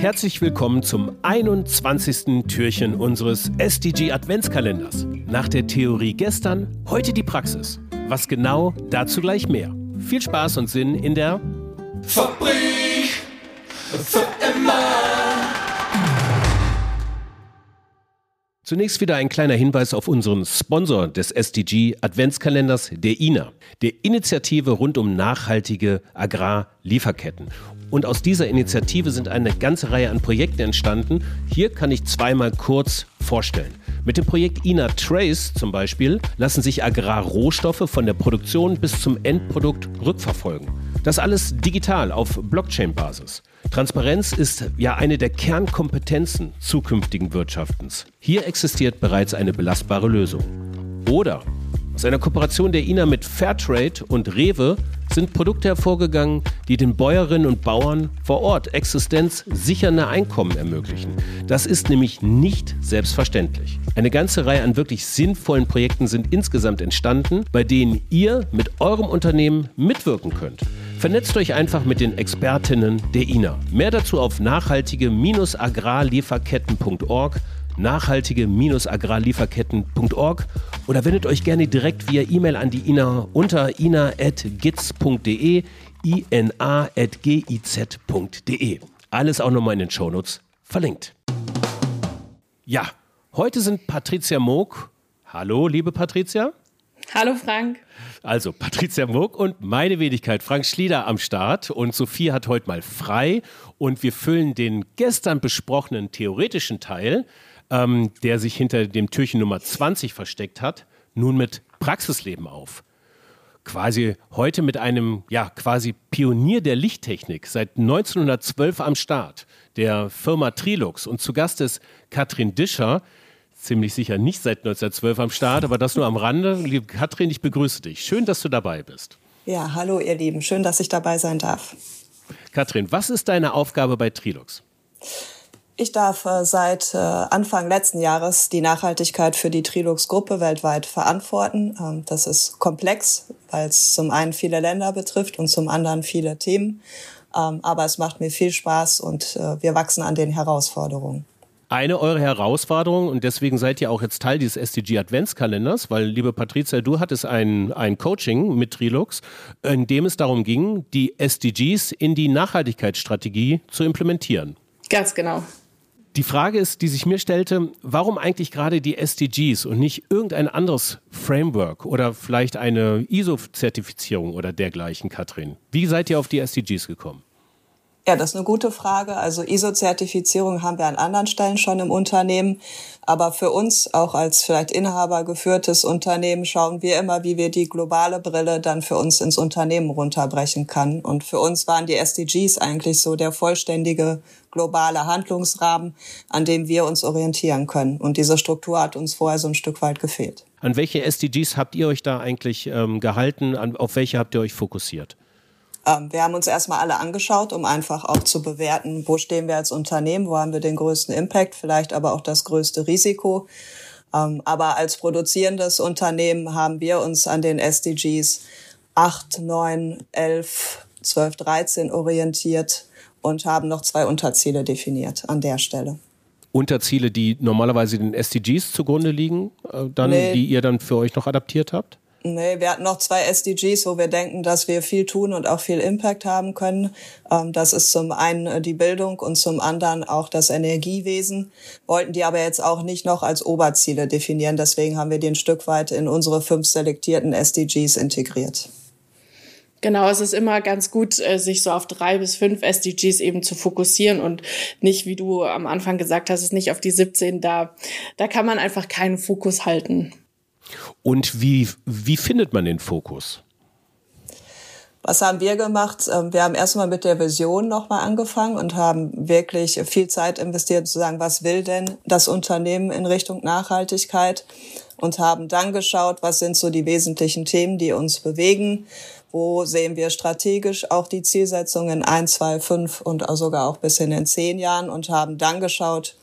herzlich willkommen zum 21. Türchen unseres SDG Adventskalenders. Nach der Theorie gestern, heute die Praxis. Was genau, dazu gleich mehr. Viel Spaß und Sinn in der Fabrik Zunächst wieder ein kleiner Hinweis auf unseren Sponsor des SDG Adventskalenders, der INA, der Initiative rund um nachhaltige Agrarlieferketten. Und aus dieser Initiative sind eine ganze Reihe an Projekten entstanden. Hier kann ich zweimal kurz vorstellen. Mit dem Projekt INA Trace zum Beispiel lassen sich Agrarrohstoffe von der Produktion bis zum Endprodukt rückverfolgen. Das alles digital auf Blockchain-Basis. Transparenz ist ja eine der Kernkompetenzen zukünftigen Wirtschaftens. Hier existiert bereits eine belastbare Lösung. Oder aus einer Kooperation der INA mit Fairtrade und Rewe sind Produkte hervorgegangen, die den Bäuerinnen und Bauern vor Ort existenzsichernde Einkommen ermöglichen. Das ist nämlich nicht selbstverständlich. Eine ganze Reihe an wirklich sinnvollen Projekten sind insgesamt entstanden, bei denen ihr mit eurem Unternehmen mitwirken könnt. Vernetzt euch einfach mit den Expertinnen der INA. Mehr dazu auf nachhaltige-agrarlieferketten.org nachhaltige-agrarlieferketten.org oder wendet euch gerne direkt via E-Mail an die INA unter ina.giz.de ina.giz.de. Alles auch nochmal in den Shownotes verlinkt. Ja, heute sind Patricia Moog. Hallo, liebe Patricia. Hallo Frank. Also Patricia Muck und meine Wenigkeit Frank Schlieder am Start und Sophie hat heute mal frei und wir füllen den gestern besprochenen theoretischen Teil, ähm, der sich hinter dem Türchen Nummer 20 versteckt hat, nun mit Praxisleben auf. Quasi heute mit einem, ja, quasi Pionier der Lichttechnik, seit 1912 am Start, der Firma Trilux. Und zu Gast ist Katrin Discher, ziemlich sicher nicht seit 1912 am Start, aber das nur am Rande. Liebe Katrin, ich begrüße dich. Schön, dass du dabei bist. Ja, hallo ihr Lieben, schön, dass ich dabei sein darf. Katrin, was ist deine Aufgabe bei Trilux? Ich darf äh, seit äh, Anfang letzten Jahres die Nachhaltigkeit für die Trilux-Gruppe weltweit verantworten. Ähm, das ist komplex, weil es zum einen viele Länder betrifft und zum anderen viele Themen. Ähm, aber es macht mir viel Spaß und äh, wir wachsen an den Herausforderungen eine eurer Herausforderungen und deswegen seid ihr auch jetzt Teil dieses SDG Adventskalenders, weil, liebe Patricia, du hattest ein, ein Coaching mit Trilux, in dem es darum ging, die SDGs in die Nachhaltigkeitsstrategie zu implementieren. Ganz genau. Die Frage ist, die sich mir stellte, warum eigentlich gerade die SDGs und nicht irgendein anderes Framework oder vielleicht eine ISO-Zertifizierung oder dergleichen, Katrin? Wie seid ihr auf die SDGs gekommen? Ja, das ist eine gute Frage. Also ISO-Zertifizierung haben wir an anderen Stellen schon im Unternehmen. Aber für uns, auch als vielleicht Inhaber geführtes Unternehmen, schauen wir immer, wie wir die globale Brille dann für uns ins Unternehmen runterbrechen kann. Und für uns waren die SDGs eigentlich so der vollständige globale Handlungsrahmen, an dem wir uns orientieren können. Und diese Struktur hat uns vorher so ein Stück weit gefehlt. An welche SDGs habt ihr euch da eigentlich ähm, gehalten? An, auf welche habt ihr euch fokussiert? Ähm, wir haben uns erstmal alle angeschaut, um einfach auch zu bewerten, wo stehen wir als Unternehmen, wo haben wir den größten Impact, vielleicht aber auch das größte Risiko. Ähm, aber als produzierendes Unternehmen haben wir uns an den SDGs 8, 9, 11, 12, 13 orientiert und haben noch zwei Unterziele definiert an der Stelle. Unterziele, die normalerweise den SDGs zugrunde liegen, äh, dann, nee. die ihr dann für euch noch adaptiert habt? Nee, wir hatten noch zwei SDGs, wo wir denken, dass wir viel tun und auch viel Impact haben können. Ähm, das ist zum einen äh, die Bildung und zum anderen auch das Energiewesen. Wollten die aber jetzt auch nicht noch als Oberziele definieren. Deswegen haben wir die ein Stück weit in unsere fünf selektierten SDGs integriert. Genau, es ist immer ganz gut, äh, sich so auf drei bis fünf SDGs eben zu fokussieren und nicht, wie du am Anfang gesagt hast, es nicht auf die 17. Da, da kann man einfach keinen Fokus halten. Und wie, wie findet man den Fokus? Was haben wir gemacht? Ähm, wir haben erstmal mit der Vision nochmal angefangen und haben wirklich viel Zeit investiert, zu sagen, was will denn das Unternehmen in Richtung Nachhaltigkeit? Und haben dann geschaut, was sind so die wesentlichen Themen, die uns bewegen? Wo sehen wir strategisch auch die Zielsetzungen in ein, zwei, fünf und sogar auch bis hin in zehn Jahren? Und haben dann geschaut,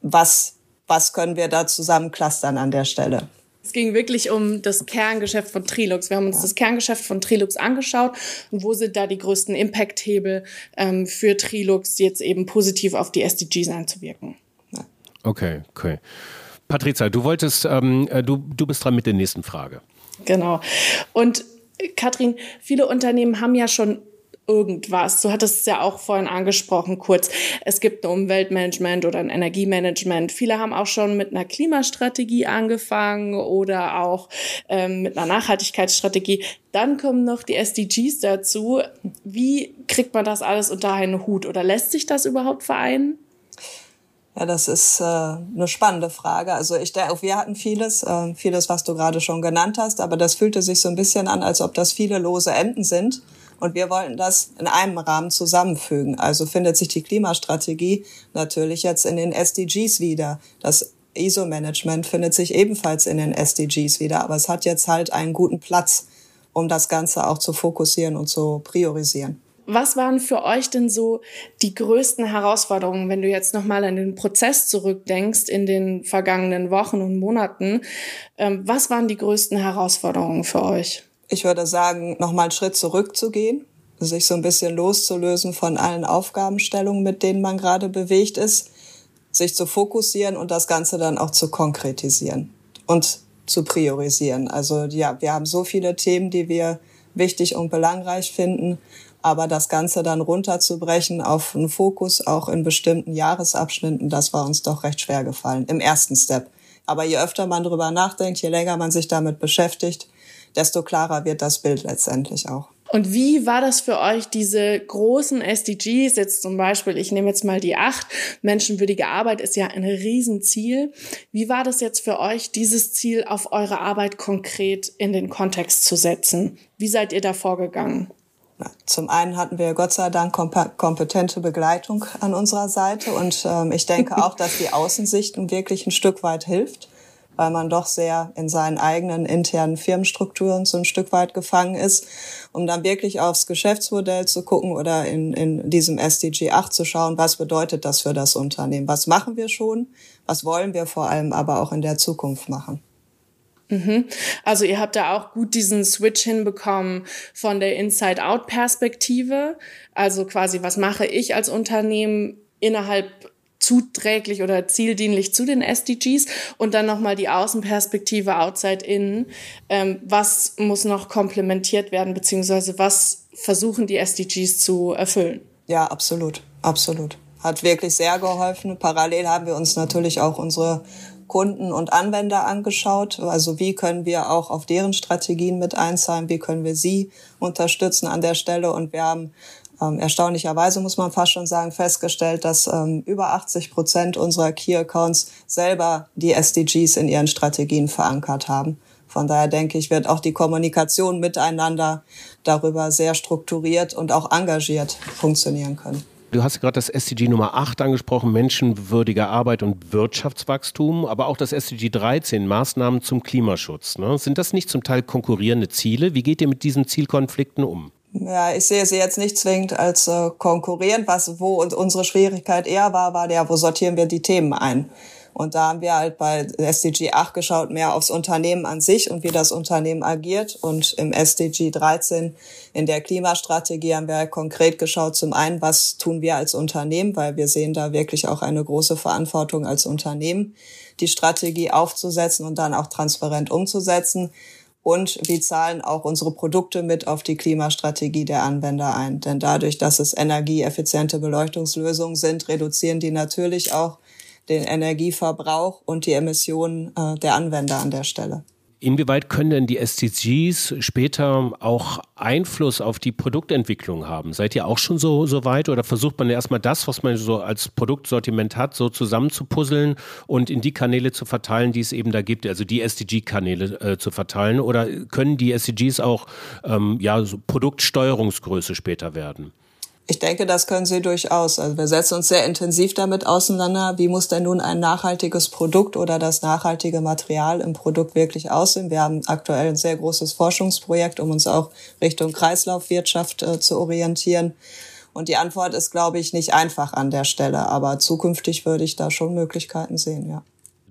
was, was können wir da zusammen clustern an der Stelle? Es ging wirklich um das Kerngeschäft von Trilux. Wir haben uns ja. das Kerngeschäft von Trilux angeschaut und wo sind da die größten Impact-Hebel ähm, für Trilux, jetzt eben positiv auf die SDGs einzuwirken. Okay, okay. Patrizia, du wolltest, ähm, äh, du, du bist dran mit der nächsten Frage. Genau. Und Katrin, viele Unternehmen haben ja schon irgendwas. Du hattest es ja auch vorhin angesprochen, kurz. Es gibt ein Umweltmanagement oder ein Energiemanagement. Viele haben auch schon mit einer Klimastrategie angefangen oder auch ähm, mit einer Nachhaltigkeitsstrategie. Dann kommen noch die SDGs dazu. Wie kriegt man das alles unter einen Hut oder lässt sich das überhaupt vereinen? Ja, das ist äh, eine spannende Frage. Also ich denke, wir hatten vieles, äh, vieles, was du gerade schon genannt hast, aber das fühlte sich so ein bisschen an, als ob das viele lose Enden sind. Und wir wollten das in einem Rahmen zusammenfügen. Also findet sich die Klimastrategie natürlich jetzt in den SDGs wieder. Das ISO-Management findet sich ebenfalls in den SDGs wieder, aber es hat jetzt halt einen guten Platz, um das Ganze auch zu fokussieren und zu priorisieren. Was waren für euch denn so die größten Herausforderungen, wenn du jetzt nochmal an den Prozess zurückdenkst in den vergangenen Wochen und Monaten? Ähm, was waren die größten Herausforderungen für euch? Ich würde sagen, nochmal einen Schritt zurückzugehen, sich so ein bisschen loszulösen von allen Aufgabenstellungen, mit denen man gerade bewegt ist, sich zu fokussieren und das Ganze dann auch zu konkretisieren und zu priorisieren. Also ja, wir haben so viele Themen, die wir wichtig und belangreich finden, aber das Ganze dann runterzubrechen auf einen Fokus auch in bestimmten Jahresabschnitten, das war uns doch recht schwer gefallen im ersten Step. Aber je öfter man darüber nachdenkt, je länger man sich damit beschäftigt, desto klarer wird das Bild letztendlich auch. Und wie war das für euch, diese großen SDGs, jetzt zum Beispiel, ich nehme jetzt mal die acht, menschenwürdige Arbeit ist ja ein Riesenziel. Wie war das jetzt für euch, dieses Ziel auf eure Arbeit konkret in den Kontext zu setzen? Wie seid ihr da vorgegangen? Zum einen hatten wir Gott sei Dank kompetente Begleitung an unserer Seite und ähm, ich denke auch, dass die Außensicht wirklich ein Stück weit hilft weil man doch sehr in seinen eigenen internen Firmenstrukturen so ein Stück weit gefangen ist, um dann wirklich aufs Geschäftsmodell zu gucken oder in, in diesem SDG 8 zu schauen, was bedeutet das für das Unternehmen? Was machen wir schon? Was wollen wir vor allem aber auch in der Zukunft machen? Mhm. Also ihr habt da auch gut diesen Switch hinbekommen von der Inside-Out-Perspektive. Also quasi, was mache ich als Unternehmen innerhalb zuträglich oder zieldienlich zu den SDGs und dann nochmal die Außenperspektive outside in. Ähm, was muss noch komplementiert werden, beziehungsweise was versuchen die SDGs zu erfüllen? Ja, absolut, absolut. Hat wirklich sehr geholfen. Parallel haben wir uns natürlich auch unsere Kunden und Anwender angeschaut. Also wie können wir auch auf deren Strategien mit einzahlen? Wie können wir sie unterstützen an der Stelle? Und wir haben ähm, erstaunlicherweise muss man fast schon sagen, festgestellt, dass ähm, über 80 Prozent unserer Key Accounts selber die SDGs in ihren Strategien verankert haben. Von daher denke ich, wird auch die Kommunikation miteinander darüber sehr strukturiert und auch engagiert funktionieren können. Du hast gerade das SDG Nummer 8 angesprochen, menschenwürdige Arbeit und Wirtschaftswachstum, aber auch das SDG 13, Maßnahmen zum Klimaschutz. Ne? Sind das nicht zum Teil konkurrierende Ziele? Wie geht ihr mit diesen Zielkonflikten um? Ja, ich sehe sie jetzt nicht zwingend als äh, konkurrierend. Was, wo und unsere Schwierigkeit eher war, war der, wo sortieren wir die Themen ein? Und da haben wir halt bei SDG 8 geschaut, mehr aufs Unternehmen an sich und wie das Unternehmen agiert. Und im SDG 13 in der Klimastrategie haben wir halt konkret geschaut, zum einen, was tun wir als Unternehmen, weil wir sehen da wirklich auch eine große Verantwortung als Unternehmen, die Strategie aufzusetzen und dann auch transparent umzusetzen und wie zahlen auch unsere Produkte mit auf die Klimastrategie der Anwender ein. Denn dadurch, dass es energieeffiziente Beleuchtungslösungen sind, reduzieren die natürlich auch den Energieverbrauch und die Emissionen äh, der Anwender an der Stelle. Inwieweit können denn die SDGs später auch Einfluss auf die Produktentwicklung haben? Seid ihr auch schon so, so weit oder versucht man erstmal das, was man so als Produktsortiment hat, so zusammenzupuzzeln und in die Kanäle zu verteilen, die es eben da gibt, also die SDG-Kanäle äh, zu verteilen? Oder können die SDGs auch ähm, ja, so Produktsteuerungsgröße später werden? Ich denke, das können sie durchaus. Also wir setzen uns sehr intensiv damit auseinander. Wie muss denn nun ein nachhaltiges Produkt oder das nachhaltige Material im Produkt wirklich aussehen? Wir haben aktuell ein sehr großes Forschungsprojekt, um uns auch Richtung Kreislaufwirtschaft äh, zu orientieren. Und die Antwort ist, glaube ich, nicht einfach an der Stelle. Aber zukünftig würde ich da schon Möglichkeiten sehen, ja.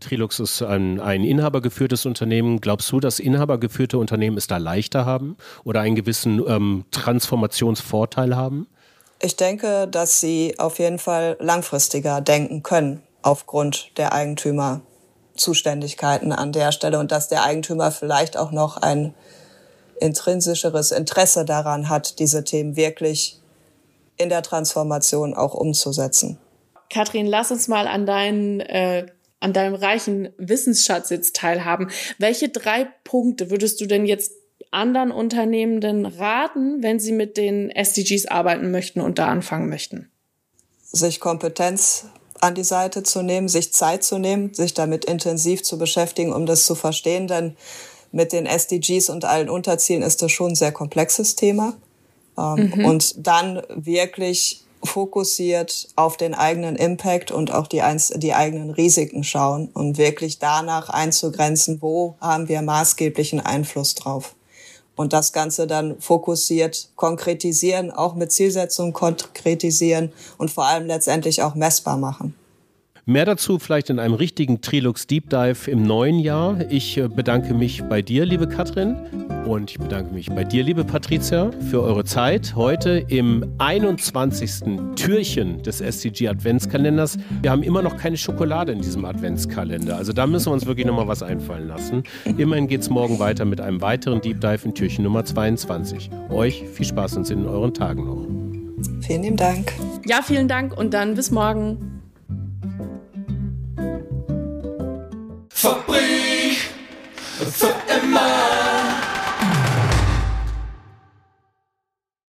Trilux ist ein, ein inhabergeführtes Unternehmen. Glaubst du, dass inhabergeführte Unternehmen es da leichter haben oder einen gewissen ähm, Transformationsvorteil haben? Ich denke, dass sie auf jeden Fall langfristiger denken können aufgrund der Eigentümerzuständigkeiten an der Stelle und dass der Eigentümer vielleicht auch noch ein intrinsischeres Interesse daran hat, diese Themen wirklich in der Transformation auch umzusetzen. Kathrin, lass uns mal an deinen äh, an deinem reichen Wissensschatz jetzt teilhaben. Welche drei Punkte würdest du denn jetzt anderen Unternehmenden raten, wenn sie mit den SDGs arbeiten möchten und da anfangen möchten? Sich Kompetenz an die Seite zu nehmen, sich Zeit zu nehmen, sich damit intensiv zu beschäftigen, um das zu verstehen, denn mit den SDGs und allen Unterzielen ist das schon ein sehr komplexes Thema. Ähm, mhm. Und dann wirklich fokussiert auf den eigenen Impact und auch die, die eigenen Risiken schauen und wirklich danach einzugrenzen, wo haben wir maßgeblichen Einfluss drauf. Und das Ganze dann fokussiert konkretisieren, auch mit Zielsetzungen konkretisieren und vor allem letztendlich auch messbar machen. Mehr dazu vielleicht in einem richtigen Trilux Deep Dive im neuen Jahr. Ich äh, bedanke mich bei dir, liebe Katrin, und ich bedanke mich bei dir, liebe Patricia, für eure Zeit heute im 21. Türchen des SCG Adventskalenders. Wir haben immer noch keine Schokolade in diesem Adventskalender. Also da müssen wir uns wirklich nochmal was einfallen lassen. Immerhin geht es morgen weiter mit einem weiteren Deep Dive in Türchen Nummer 22. Euch viel Spaß und Sinn in euren Tagen noch. Vielen lieben Dank. Ja, vielen Dank und dann bis morgen.